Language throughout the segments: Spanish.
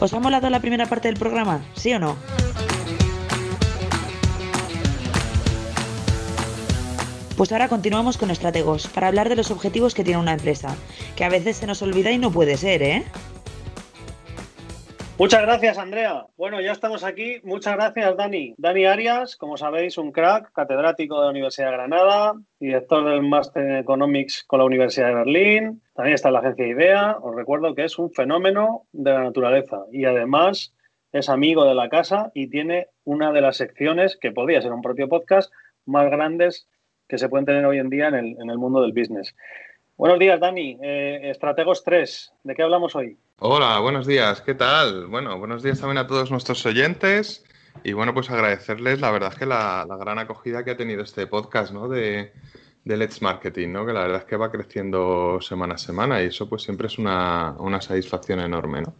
¿Os ha molado la primera parte del programa? ¿Sí o no? Pues ahora continuamos con Estrategos para hablar de los objetivos que tiene una empresa, que a veces se nos olvida y no puede ser, ¿eh? Muchas gracias, Andrea. Bueno, ya estamos aquí. Muchas gracias, Dani. Dani Arias, como sabéis, un crack, catedrático de la Universidad de Granada, director del Master en Economics con la Universidad de Berlín. También está en la agencia IDEA. Os recuerdo que es un fenómeno de la naturaleza y además es amigo de la casa y tiene una de las secciones que podría ser un propio podcast más grandes que se pueden tener hoy en día en el, mundo del business. Buenos días, Dani. Eh, Estrategos 3, ¿de qué hablamos hoy? Hola, buenos días, ¿qué tal? Bueno, buenos días también a todos nuestros oyentes y bueno, pues agradecerles la verdad es que la, gran acogida que ha tenido este podcast, ¿no? De, de, Let's Marketing, ¿no? Que la verdad es que va creciendo semana a semana y eso pues siempre es una, una satisfacción enorme, ¿no?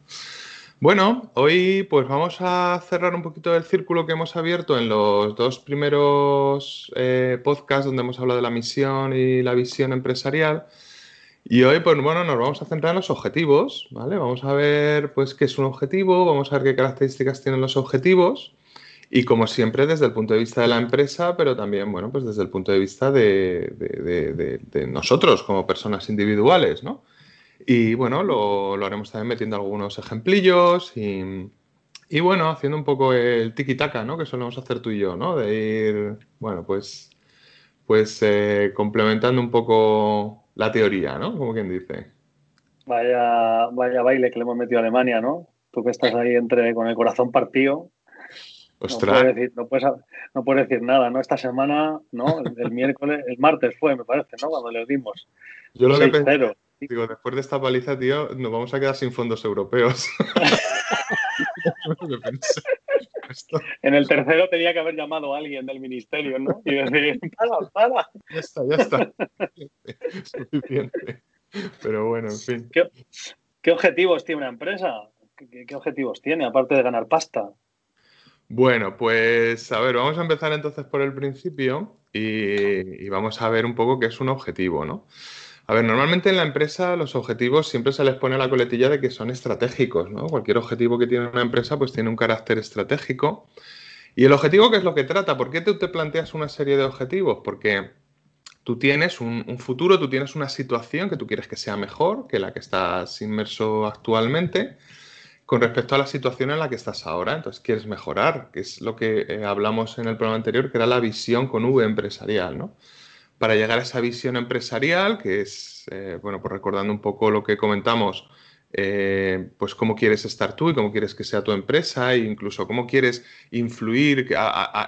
Bueno, hoy pues vamos a cerrar un poquito el círculo que hemos abierto en los dos primeros eh, podcasts donde hemos hablado de la misión y la visión empresarial. Y hoy, pues bueno, nos vamos a centrar en los objetivos, ¿vale? Vamos a ver, pues, qué es un objetivo, vamos a ver qué características tienen los objetivos y, como siempre, desde el punto de vista de la empresa, pero también, bueno, pues desde el punto de vista de, nosotros como personas individuales, ¿no? Y bueno, lo, haremos también metiendo algunos ejemplillos y, bueno, haciendo un poco el tiki-taka, ¿no? Que solemos hacer tú y yo, ¿no? De ir, bueno, pues, pues eh, complementando un poco la teoría, ¿no? Como quien dice. Vaya, vaya baile que le hemos metido a Alemania, ¿no? Tú que estás ahí entre con el corazón partido. Ostras. No puedes, decir, no, puedes, decir, nada, ¿no? Esta semana, ¿no? El, miércoles, el martes fue, me parece, ¿no? Cuando le dimos. Yo lo que pensé, Digo, después de esta paliza, tío, nos vamos a quedar sin fondos europeos. en el tercero tenía que haber llamado a alguien del ministerio, ¿no? Y decir, para, para. Ya está, ya está. Suficiente. Pero bueno, en fin. ¿Qué, objetivos tiene una empresa? ¿Qué, objetivos tiene, aparte de ganar pasta? Bueno, pues a ver, vamos a empezar entonces por el principio y, y vamos a ver un poco qué es un objetivo, ¿no? A ver, normalmente en la empresa los objetivos siempre se les pone la coletilla de que son estratégicos, ¿no? Cualquier objetivo que tiene una empresa pues tiene un carácter estratégico. ¿Y el objetivo qué es lo que trata? ¿Por qué tú te planteas una serie de objetivos? Porque tú tienes un, un, futuro, tú tienes una situación que tú quieres que sea mejor que la que estás inmerso actualmente con respecto a la situación en la que estás ahora. Entonces quieres mejorar, que es lo que eh, hablamos en el programa anterior, que era la visión con V empresarial, ¿no? Para llegar a esa visión empresarial, que es, eh, bueno, pues recordando un poco lo que comentamos, eh, pues cómo quieres estar tú y cómo quieres que sea tu empresa e incluso cómo quieres influir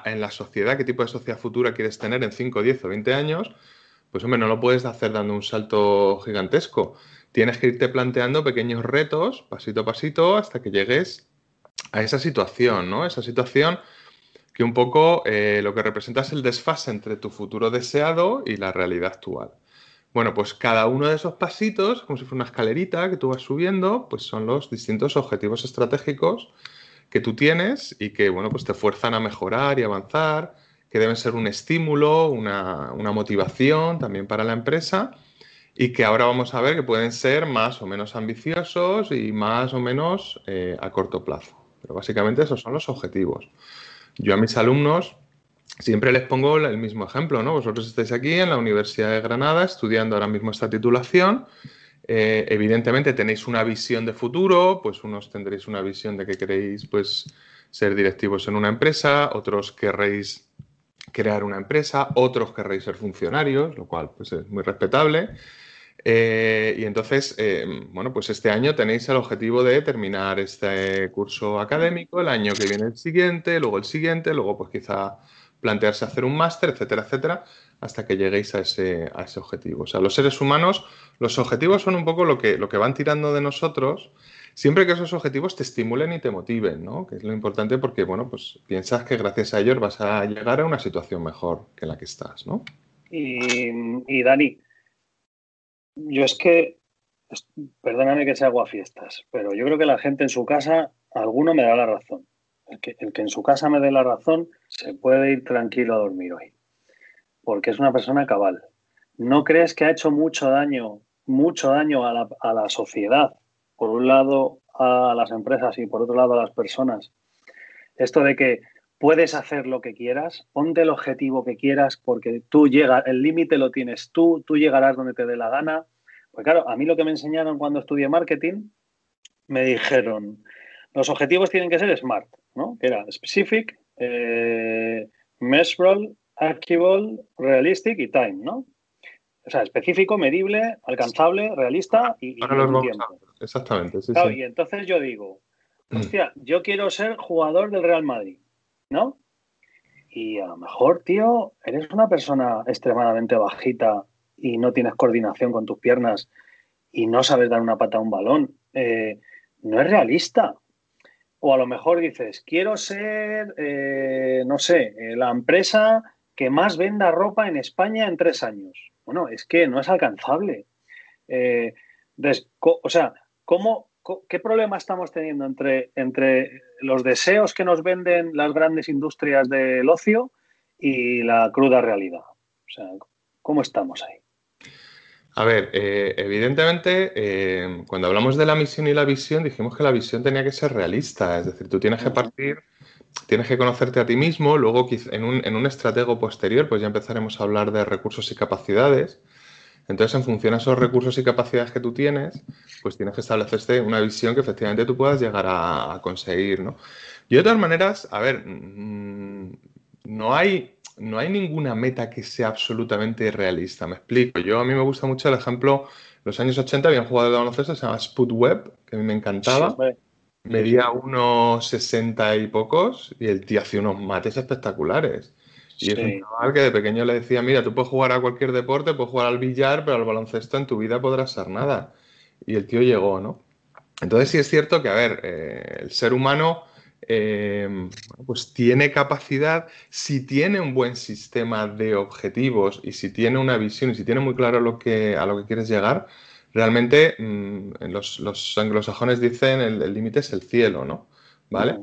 en la sociedad, qué tipo de sociedad futura quieres tener en 5, 10 o 20 años, pues hombre, no lo puedes hacer dando un salto gigantesco. Tienes que irte planteando pequeños retos, pasito a pasito, hasta que llegues a esa situación, ¿no? Esa situación que un poco eh, lo que representa es el desfase entre tu futuro deseado y la realidad actual. Bueno, pues cada uno de esos pasitos, como si fuera una escalerita que tú vas subiendo, pues son los distintos objetivos estratégicos que tú tienes y que, bueno, pues te fuerzan a mejorar y avanzar, que deben ser un estímulo, una, motivación también para la empresa y que ahora vamos a ver que pueden ser más o menos ambiciosos y más o menos eh, a corto plazo. Pero básicamente esos son los objetivos. Yo a mis alumnos siempre les pongo el mismo ejemplo, ¿no? Vosotros estáis aquí en la Universidad de Granada estudiando ahora mismo esta titulación. Eh, evidentemente tenéis una visión de futuro, pues unos tendréis una visión de que queréis pues, ser directivos en una empresa, otros querréis crear una empresa, otros querréis ser funcionarios, lo cual pues, es muy respetable. Eh, y entonces, eh, bueno, pues este año tenéis el objetivo de terminar este curso académico, el año que viene el siguiente, luego el siguiente, luego pues quizá plantearse hacer un máster, etcétera, etcétera, hasta que lleguéis a ese, a ese objetivo. O sea, los seres humanos, los objetivos son un poco lo que, lo que van tirando de nosotros, siempre que esos objetivos te estimulen y te motiven, ¿no? Que es lo importante porque, bueno, pues piensas que gracias a ellos vas a llegar a una situación mejor que la que estás, ¿no? Y Dani, yo es que, perdóname que sea aguafiestas, pero yo creo que la gente en su casa, alguno me da la razón. El que, el que en su casa me dé la razón se puede ir tranquilo a dormir hoy, porque es una persona cabal. ¿No crees que ha hecho mucho daño, mucho daño a la, a la sociedad? Por un lado, a las empresas y por otro lado a las personas, esto de que puedes hacer lo que quieras, ponte el objetivo que quieras porque tú llegas, el límite lo tienes tú, tú llegarás donde te dé la gana. Pues claro, a mí lo que me enseñaron cuando estudié marketing, me dijeron, los objetivos tienen que ser SMART, ¿no? Que era specific, eh, measurable, achievable, realistic y time, ¿no? O sea, específico, medible, alcanzable, realista y, y tiempo. Exactamente, sí, Y entonces yo digo, hostia, yo quiero ser jugador del Real Madrid, ¿no? Y a lo mejor, tío, eres una persona extremadamente bajita y no tienes coordinación con tus piernas y no sabes dar una pata a un balón. Eh, no es realista. O a lo mejor dices, quiero ser, eh, no sé, eh, la empresa que más venda ropa en España en tres años. Bueno, es que no es alcanzable. o sea, ¿cómo, ¿qué problema estamos teniendo entre, entre los deseos que nos venden las grandes industrias del ocio y la cruda realidad? O sea, ¿cómo estamos ahí? A ver, eh, evidentemente, eh, cuando hablamos de la misión y la visión, dijimos que la visión tenía que ser realista, es decir, tú tienes que partir, tienes que conocerte a ti mismo, luego en un, en un estratego posterior, pues ya empezaremos a hablar de recursos y capacidades, entonces, en función a esos recursos y capacidades que tú tienes, pues tienes que establecerte una visión que efectivamente tú puedas llegar a, conseguir, ¿no? Y de todas maneras, a ver, mm, no hay, no hay ninguna meta que sea absolutamente irrealista, me explico. Yo a mí me gusta mucho el ejemplo, los años 80 había un jugador de baloncesto, se llama Web, que a mí me encantaba. Medía unos 60 y pocos y el tío hacía unos mates espectaculares. Y es un chaval que de pequeño le decía, mira, tú puedes jugar a cualquier deporte, puedes jugar al billar, pero al baloncesto en tu vida podrás ser nada. Y el tío llegó, ¿no? Entonces sí es cierto que, a ver, eh, el ser humano eh, pues tiene capacidad, si tiene un buen sistema de objetivos y si tiene una visión y si tiene muy claro lo que, a lo que quieres llegar, realmente mm, los, los, anglosajones dicen el límite es el cielo, ¿no? ¿Vale?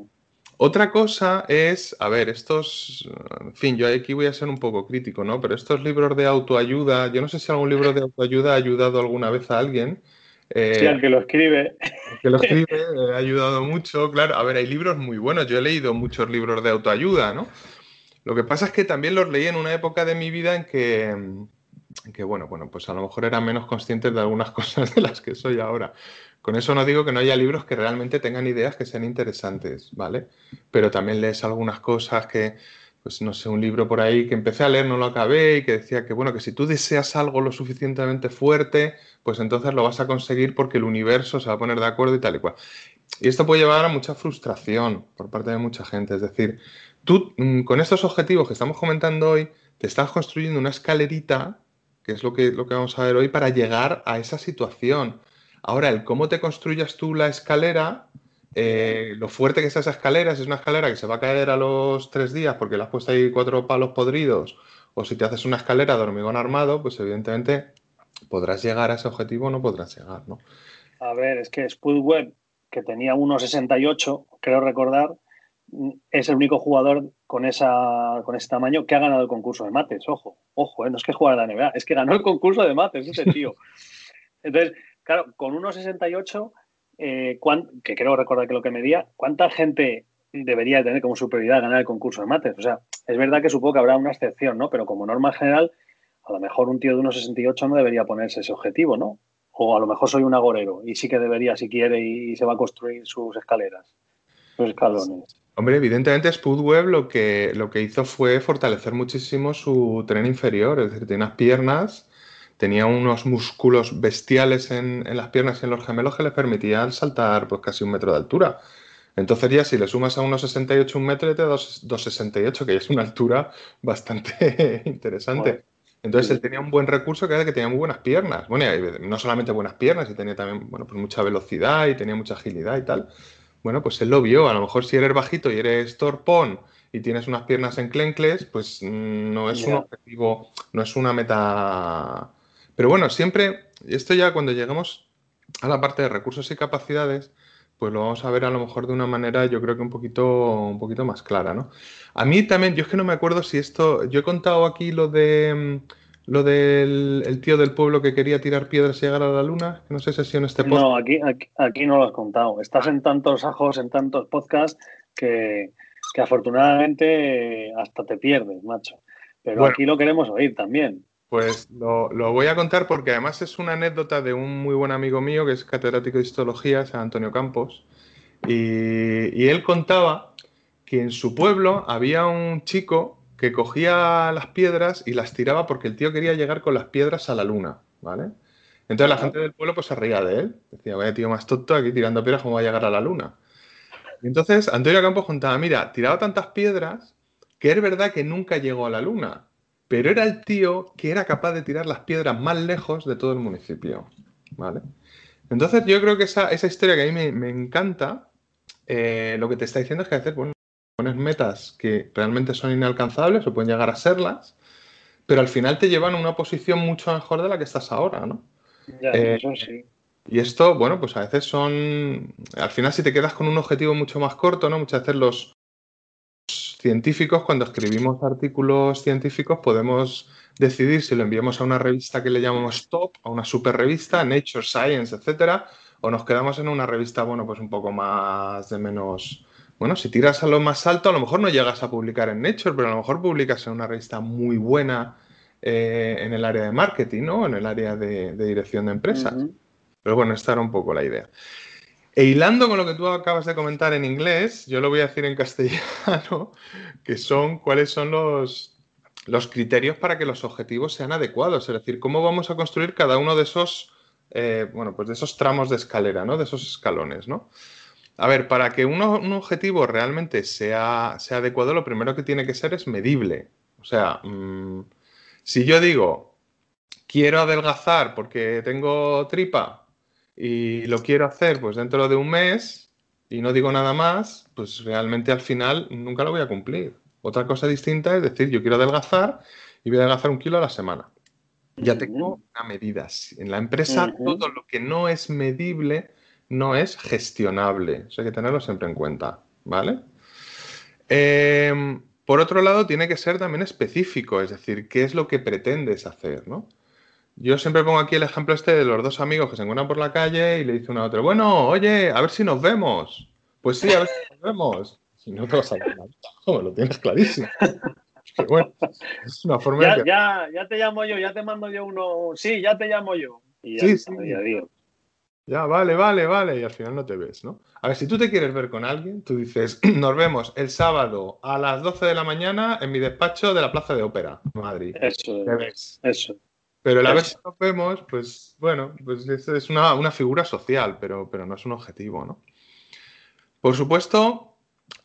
Otra cosa es, a ver, estos, en fin, yo aquí voy a ser un poco crítico, ¿no? Pero estos libros de autoayuda, yo no sé si algún libro de autoayuda ha ayudado alguna vez a alguien. Eh, sí, al que lo escribe. Al que lo escribe, eh, ha ayudado mucho, claro. A ver, hay libros muy buenos, yo he leído muchos libros de autoayuda, ¿no? Lo que pasa es que también los leí en una época de mi vida en que, en que bueno, bueno, pues a lo mejor era menos consciente de algunas cosas de las que soy ahora. Con eso no digo que no haya libros que realmente tengan ideas que sean interesantes, ¿vale? Pero también lees algunas cosas que, pues no sé, un libro por ahí que empecé a leer, no lo acabé y que decía que, bueno, que si tú deseas algo lo suficientemente fuerte, pues entonces lo vas a conseguir porque el universo se va a poner de acuerdo y tal y cual. Y esto puede llevar a mucha frustración por parte de mucha gente. Es decir, tú mm, con estos objetivos que estamos comentando hoy, te estás construyendo una escalerita, que es lo que, lo que vamos a ver hoy, para llegar a esa situación. Ahora, el cómo te construyas tú la escalera, eh, lo fuerte que está esa escalera, si es una escalera que se va a caer a los tres días porque le has puesto ahí cuatro palos podridos, o si te haces una escalera de hormigón armado, pues evidentemente podrás llegar a ese objetivo o no podrás llegar, ¿no? A ver, es que Spudweb, que tenía 1,68, creo recordar, es el único jugador con, esa, con ese tamaño que ha ganado el concurso de mates. Ojo, ojo, eh, no es que juega la NBA, es que ganó el concurso de mates ese tío. Entonces, Claro, con 1,68, eh, que creo recordar que lo que medía, ¿cuánta gente debería tener como su prioridad ganar el concurso de mates? O sea, es verdad que supongo que habrá una excepción, ¿no? Pero como norma general, a lo mejor un tío de 1,68 no debería ponerse ese objetivo, ¿no? O a lo mejor soy un agorero y sí que debería, si quiere, y, se va a construir sus escaleras, sus escalones. Hombre, evidentemente Spudweb lo que, lo que hizo fue fortalecer muchísimo su tren inferior, es decir, tiene unas piernas tenía unos músculos bestiales en, las piernas y en los gemelos que le permitían saltar pues, casi un metro de altura. Entonces ya si le sumas a unos 68 un metro, te da 2,68, que ya es una altura bastante interesante. Entonces él tenía un buen recurso que era que tenía muy buenas piernas. Bueno, no solamente buenas piernas, y tenía también bueno, pues mucha velocidad y tenía mucha agilidad y tal. Bueno, pues él lo vio. A lo mejor si eres bajito y eres torpón y tienes unas piernas enclencles, pues mm, no es un objetivo, no es una meta pero bueno, siempre, esto ya cuando lleguemos a la parte de recursos y capacidades, pues lo vamos a ver a lo mejor de una manera, yo creo que un poquito, un poquito más clara, ¿no? A mí también, yo es que no me acuerdo si esto, yo he contado aquí lo de lo del el tío del pueblo que quería tirar piedras y llegar a la luna? No sé si en este podcast. No, aquí, aquí, no lo has contado. Estás en tantos ajos, en tantos podcasts que, afortunadamente hasta te pierdes, macho. Pero aquí lo queremos oír también. Pues lo, voy a contar porque además es una anécdota de un muy buen amigo mío que es catedrático de histología, San Antonio Campos. Y, y él contaba que en su pueblo había un chico que cogía las piedras y las tiraba porque el tío quería llegar con las piedras a la luna, ¿vale? Entonces la gente del pueblo pues se reía de él. Decía, vaya tío más tonto aquí tirando piedras, ¿cómo va a llegar a la luna? Y entonces Antonio Campos contaba, mira, tiraba tantas piedras que es verdad que nunca llegó a la luna, pero era el tío que era capaz de tirar las piedras más lejos de todo el municipio, ¿vale? Entonces yo creo que esa, historia que a mí me, encanta, eh, lo que te está diciendo es que a veces, bueno, pones metas que realmente son inalcanzables o pueden llegar a serlas, pero al final te llevan a una posición mucho mejor de la que estás ahora, ¿no? Eh, eso sí. Y esto, bueno, pues a veces son. Al final, si te quedas con un objetivo mucho más corto, ¿no? Muchas veces los científicos, cuando escribimos artículos científicos, podemos decidir si lo enviamos a una revista que le llamamos top, a una super revista, Nature Science, etcétera, o nos quedamos en una revista, bueno, pues un poco más de menos bueno, si tiras a lo más alto, a lo mejor no llegas a publicar en Nature, pero a lo mejor publicas en una revista muy buena eh, en el área de marketing, ¿no? En el área de, dirección de empresas. Pero bueno, esta era un poco la idea. E hilando con lo que tú acabas de comentar en inglés, yo lo voy a decir en castellano, que son cuáles son los, los criterios para que los objetivos sean adecuados. Es decir, cómo vamos a construir cada uno de esos, eh, bueno, pues de esos tramos de escalera, ¿no? De esos escalones, ¿no? A ver, para que un objetivo realmente sea, sea, adecuado, lo primero que tiene que ser es medible. O sea, mm, si yo digo, quiero adelgazar porque tengo tripa y lo quiero hacer pues dentro de un mes y no digo nada más, pues realmente al final nunca lo voy a cumplir. Otra cosa distinta es decir, yo quiero adelgazar y voy a adelgazar un kilo a la semana. Ya tengo una medida. En la empresa, todo lo que no es medible no es gestionable. Eso hay que tenerlo siempre en cuenta, ¿vale? Em, por otro lado, tiene que ser también específico, es decir, qué es lo que pretendes hacer, ¿no? Yo siempre pongo aquí el ejemplo este de los dos amigos que se encuentran por la calle y le dice uno a otro, bueno, oye, a ver si nos vemos. Pues sí, a ver si nos vemos. Si no te vas a ver lo tienes clarísimo. bueno, es una forma ya, de... ya, ya, te llamo yo, ya te mando yo uno. Sí, ya te llamo yo. Y sí, sí. Ya, vale, vale, vale, y al final no te ves, ¿no? A ver, si tú te quieres ver con alguien, tú dices, nos vemos el sábado a las 12 de la mañana en mi despacho de la Plaza de Ópera, Madrid. Eso, ¿Te ves? eso. Pero la vez que nos vemos, pues bueno, pues es una, figura social, pero, pero no es un objetivo, ¿no? Por supuesto,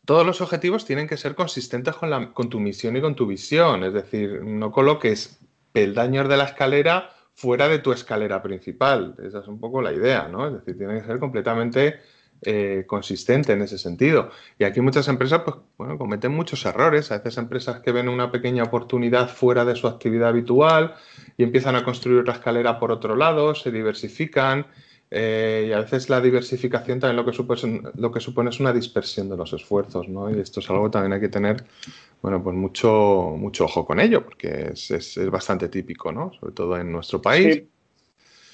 todos los objetivos tienen que ser consistentes con, la, con tu misión y con tu visión, es decir, no coloques peldaños de la escalera fuera de tu escalera principal. Esa es un poco la idea, ¿no? Es decir, tiene que ser completamente eh, consistente en ese sentido. Y aquí muchas empresas, pues, bueno, cometen muchos errores. A veces empresas que ven una pequeña oportunidad fuera de su actividad habitual y empiezan a construir otra escalera por otro lado, se diversifican. Eh, y a veces la diversificación también lo que, supone, lo que supone es una dispersión de los esfuerzos, ¿no? Y esto es algo que también hay que tener bueno, pues mucho, mucho ojo con ello, porque es, bastante típico, ¿no? Sobre todo en nuestro país.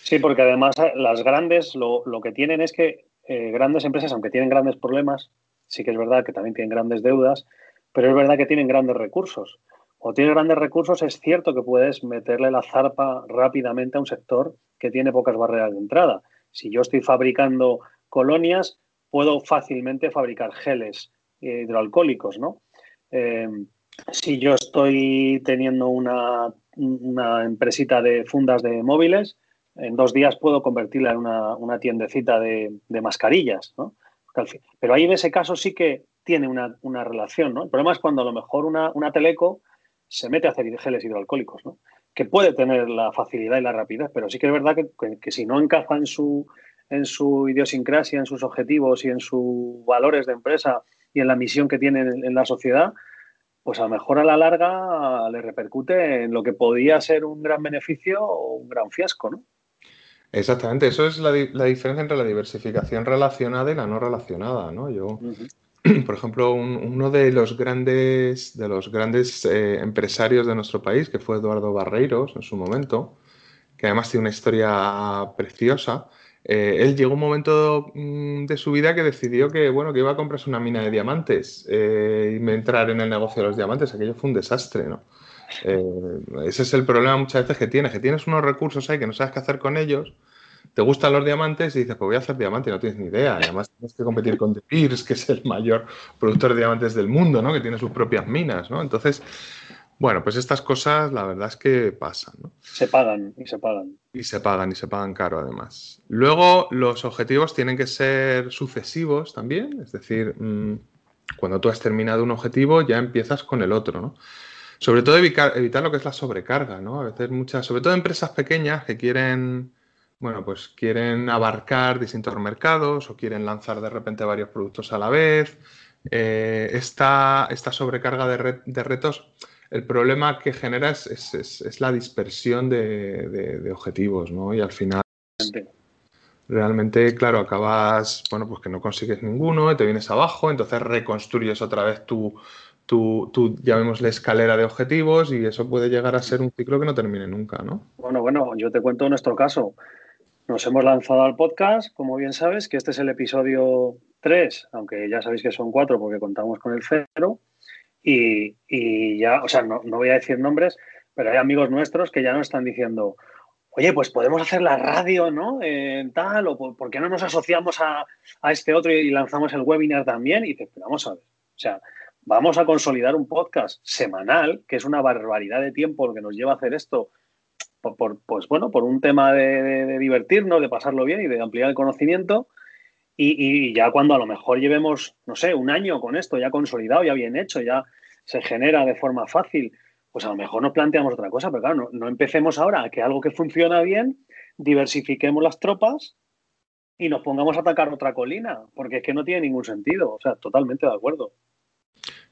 Sí, porque además las grandes lo, que tienen es que eh, grandes empresas, aunque tienen grandes problemas, sí que es verdad que también tienen grandes deudas, pero es verdad que tienen grandes recursos. O tienes grandes recursos, es cierto que puedes meterle la zarpa rápidamente a un sector que tiene pocas barreras de entrada. Si yo estoy fabricando colonias, puedo fácilmente fabricar geles hidroalcohólicos, ¿no? Em, si yo estoy teniendo una, empresita de fundas de móviles, en dos días puedo convertirla en una, tiendecita de, mascarillas, ¿no? Pero ahí en ese caso sí que tiene una, relación, ¿no? El problema es cuando a lo mejor una, teleco se mete a hacer geles hidroalcohólicos, ¿no? Que puede tener la facilidad y la rapidez, pero sí que es verdad que, si no encaja en su, en su idiosincrasia, en sus objetivos y en sus valores de empresa y en la misión que tiene en, la sociedad, pues a lo mejor a la larga le repercute en lo que podía ser un gran beneficio o un gran fiasco, ¿no? Exactamente, eso es la, diferencia entre la diversificación relacionada y la no relacionada, ¿no? Yo, por ejemplo, uno de los grandes, de los grandes eh, empresarios de nuestro país, que fue Eduardo Barreiros en su momento, que además tiene una historia preciosa, eh, él llegó un momento mm, de su vida que decidió que, bueno, que iba a comprarse una mina de diamantes eh, y entrar en el negocio de los diamantes. Aquello fue un desastre, ¿no? Ese es el problema muchas veces que tienes, que tienes unos recursos ahí que no sabes qué hacer con ellos te gustan los diamantes y dices, pues voy a hacer diamante y no tienes ni idea. además tienes que competir con De Beers, que es el mayor productor de diamantes del mundo, ¿no? Que tiene sus propias minas, ¿no? Entonces, bueno, pues estas cosas la verdad es que pasan, ¿no? Se pagan y se pagan. Y se pagan y se pagan caro además. Luego los objetivos tienen que ser sucesivos también, es decir, mm, cuando tú has terminado un objetivo ya empiezas con el otro, ¿no? Sobre todo evitar, evitar lo que es la sobrecarga, ¿no? A veces muchas, sobre todo empresas pequeñas que quieren bueno, pues quieren abarcar distintos mercados o quieren lanzar de repente varios productos a la vez. Eh, esta, sobrecarga de, retos, el problema que genera es, la dispersión de, objetivos, ¿no? Y al final, realmente, claro, acabas, bueno, pues que no consigues ninguno, te vienes abajo, entonces reconstruyes otra vez tu, tu, tu, llamémosle, escalera de objetivos y eso puede llegar a ser un ciclo que no termine nunca, ¿no? Bueno, bueno, yo te cuento nuestro caso. Nos hemos lanzado al podcast, como bien sabes, que este es el episodio 3, aunque ya sabéis que son 4 porque contamos con el cero. Y, ya, o sea, no, voy a decir nombres, pero hay amigos nuestros que ya nos están diciendo, oye, pues podemos hacer la radio, ¿no? En tal, o por, qué no nos asociamos a, este otro y, lanzamos el webinar también. Y dices, vamos a ver, o sea, vamos a consolidar un podcast semanal, que es una barbaridad de tiempo lo que nos lleva a hacer esto por, pues bueno, por un tema de, divertirnos, de pasarlo bien y de ampliar el conocimiento. Y, ya cuando a lo mejor llevemos, no sé, un año con esto ya consolidado, ya bien hecho, ya se genera de forma fácil, pues a lo mejor nos planteamos otra cosa, pero claro, no, empecemos ahora a que algo que funciona bien, diversifiquemos las tropas y nos pongamos a atacar otra colina, porque es que no tiene ningún sentido, o sea, totalmente de acuerdo.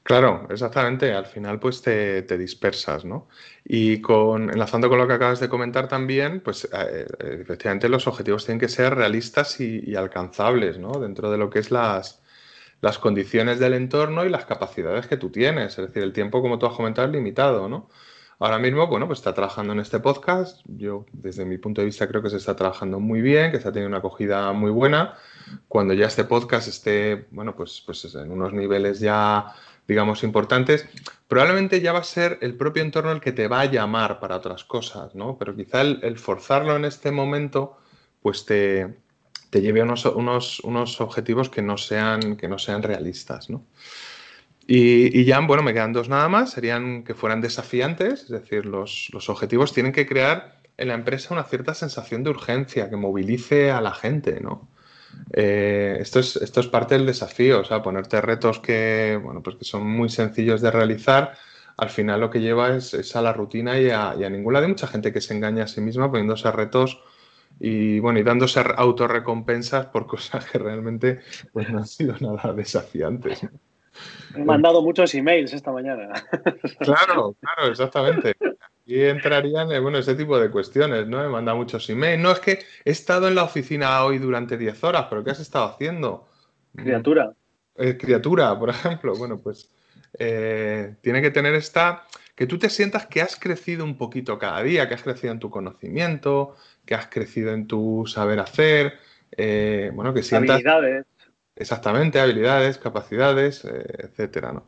Claro, exactamente. Al final, pues te, dispersas, ¿no? Y con, enlazando con lo que acabas de comentar también, pues eh, eh, efectivamente los objetivos tienen que ser realistas y, alcanzables, ¿no? Dentro de lo que es las, las condiciones del entorno y las capacidades que tú tienes. Es decir, el tiempo, como tú has comentado, es limitado, ¿no? Ahora mismo, bueno, pues está trabajando en este podcast. Yo, desde mi punto de vista, creo que se está trabajando muy bien, que está teniendo una acogida muy buena. Cuando ya este podcast esté, bueno, pues, pues en unos niveles ya digamos, importantes, probablemente ya va a ser el propio entorno el que te va a llamar para otras cosas, ¿no? Pero quizá el, forzarlo en este momento, pues te, lleve a unos, unos, objetivos que no sean, que no sean realistas, ¿no? Y, ya, bueno, me quedan dos nada más, serían que fueran desafiantes, es decir, los, los objetivos tienen que crear en la empresa una cierta sensación de urgencia que movilice a la gente, ¿no? Eh, esto, es, esto es parte del desafío, o sea, ponerte retos que, bueno, pues que son muy sencillos de realizar, al final lo que lleva es, a la rutina y a, ninguna de mucha gente que se engaña a sí misma poniéndose retos y bueno, y dándose autorrecompensas por cosas que realmente pues, no han sido nada desafiantes. He mandado muchos emails esta mañana. Claro, claro, exactamente. Y entrarían en bueno, ese tipo de cuestiones, ¿no? Me manda muchos emails. No, es que he estado en la oficina hoy durante 10 horas, pero ¿qué has estado haciendo? Criatura. Eh, criatura, por ejemplo. Bueno, pues eh, tiene que tener esta. Que tú te sientas que has crecido un poquito cada día, que has crecido en tu conocimiento, que has crecido en tu saber hacer. Eh, bueno, que sientas. Habilidades. Exactamente, habilidades, capacidades, etcétera, ¿no?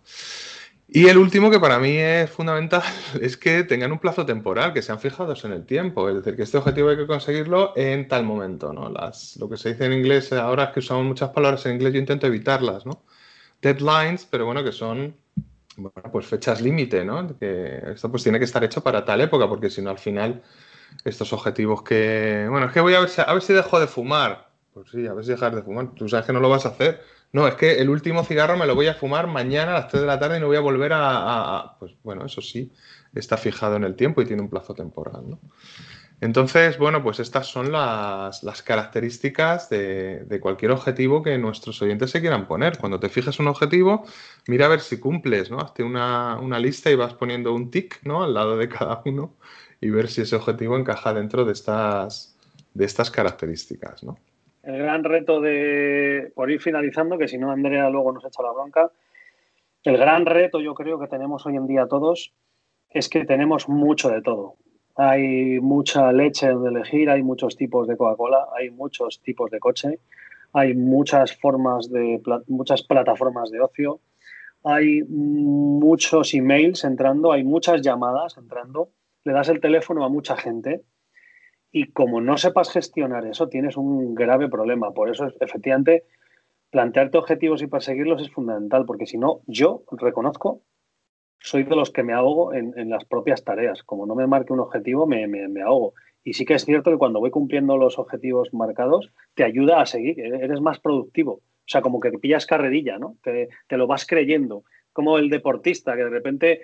Y el último que para mí es fundamental es que tengan un plazo temporal, que sean fijados en el tiempo, es decir, que este objetivo hay que conseguirlo en tal momento, ¿no? Las, lo que se dice en inglés, ahora es que usamos muchas palabras en inglés, yo intento evitarlas, ¿no? Deadlines, pero bueno, que son, bueno, pues fechas límite, ¿no? Que esto pues tiene que estar hecho para tal época, porque si no al final estos objetivos que, bueno, es que voy a ver si, a ver si dejo de fumar, pues sí, a ver si dejar de fumar, tú sabes que no lo vas a hacer, no, es que el último cigarro me lo voy a fumar mañana a las 3 de la tarde y no voy a volver a, Pues bueno, eso sí, está fijado en el tiempo y tiene un plazo temporal, ¿no? Entonces, bueno, pues estas son las, características de, cualquier objetivo que nuestros oyentes se quieran poner. Cuando te fijes un objetivo, mira a ver si cumples, ¿no? Hazte una, una lista y vas poniendo un tic, ¿no? Al lado de cada uno y ver si ese objetivo encaja dentro de estas, de estas características, ¿no? El gran reto de, por ir finalizando, que si no Andrea luego nos echa la bronca, el gran reto yo creo que tenemos hoy en día todos es que tenemos mucho de todo. Hay mucha leche de elegir, hay muchos tipos de Coca-Cola, hay muchos tipos de coche, hay muchas formas de muchas plataformas de ocio, hay muchos emails entrando, hay muchas llamadas entrando, le das el teléfono a mucha gente y como no sepas gestionar eso, tienes un grave problema. Por eso, efectivamente, plantearte objetivos y perseguirlos es fundamental, porque si no, yo reconozco, soy de los que me ahogo en, las propias tareas. Como no me marque un objetivo, me, me, ahogo. Y sí que es cierto que cuando voy cumpliendo los objetivos marcados, te ayuda a seguir, eres más productivo. O sea, como que pillas carrerilla, ¿no? Te, te lo vas creyendo. Como el deportista, que de repente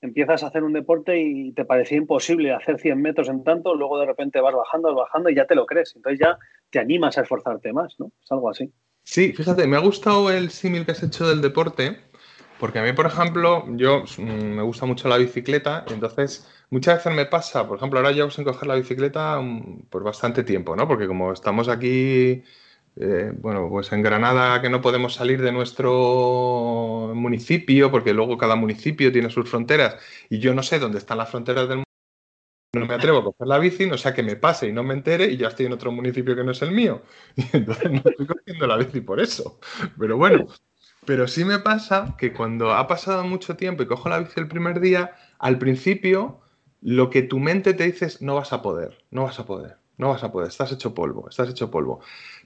empiezas a hacer un deporte y te parecía imposible hacer 100 metros en tanto, luego de repente vas bajando, vas bajando y ya te lo crees. Entonces ya te animas a esforzarte más, ¿no? Es algo así. Sí, fíjate, me ha gustado el símil que has hecho del deporte, porque a mí, por ejemplo, yo mm, me gusta mucho la bicicleta, entonces muchas veces me pasa, por ejemplo, ahora llevo sin coger la bicicleta mm, por bastante tiempo, ¿no? Porque como estamos aquí eh, bueno, pues en Granada que no podemos salir de nuestro municipio, porque luego cada municipio tiene sus fronteras y yo no sé dónde están las fronteras del municipio. No me atrevo a coger la bici, no sea que me pase y no me entere y ya estoy en otro municipio que no es el mío. Y entonces no estoy cogiendo la bici por eso. Pero bueno, pero sí me pasa que cuando ha pasado mucho tiempo y cojo la bici el primer día, al principio lo que tu mente te dice es no vas a poder, no vas a poder, no vas a poder, estás hecho polvo, estás hecho polvo.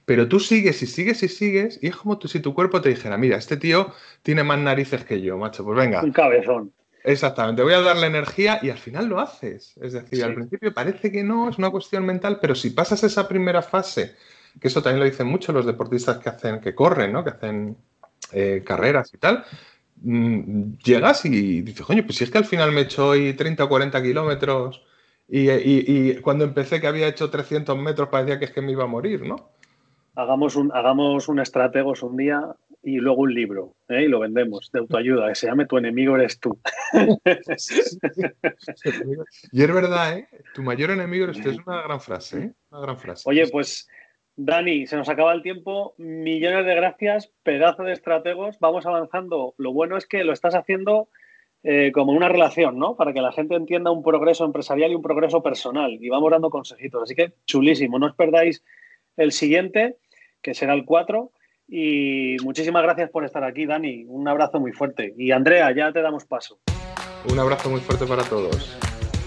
Pero tú sigues y sigues y sigues, y es como si tu cuerpo te dijera, mira, este tío tiene más narices que yo, macho, pues venga. Un cabezón. Exactamente, voy a darle energía y al final lo haces. Es decir, al principio parece que no, es una cuestión mental, pero si pasas esa primera fase, que eso también lo dicen mucho los deportistas que hacen, que corren, ¿no? Que hacen eh, carreras y tal, mm, llegas y dices, coño, pues si es que al final me he hecho hoy 30 o 40 kilómetros y, y, cuando empecé que había hecho 300 metros parecía que es que me iba a morir, ¿no? Hagamos un, hagamos un estrategos un día y luego un libro ¿eh? y lo vendemos de autoayuda que se llame Tu enemigo eres tú. y es verdad, ¿eh? Tu mayor enemigo eres tú. Es una gran frase, ¿eh? Una gran frase. Oye, pues Dani, se nos acaba el tiempo. Millones de gracias, pedazo de estrategos. Vamos avanzando. Lo bueno es que lo estás haciendo eh, como una relación, ¿no? Para que la gente entienda un progreso empresarial y un progreso personal. Y vamos dando consejitos. Así que chulísimo. No os perdáis el siguiente que será el 4. Y muchísimas gracias por estar aquí, Dani. Un abrazo muy fuerte. Y Andrea, ya te damos paso. Un abrazo muy fuerte para todos.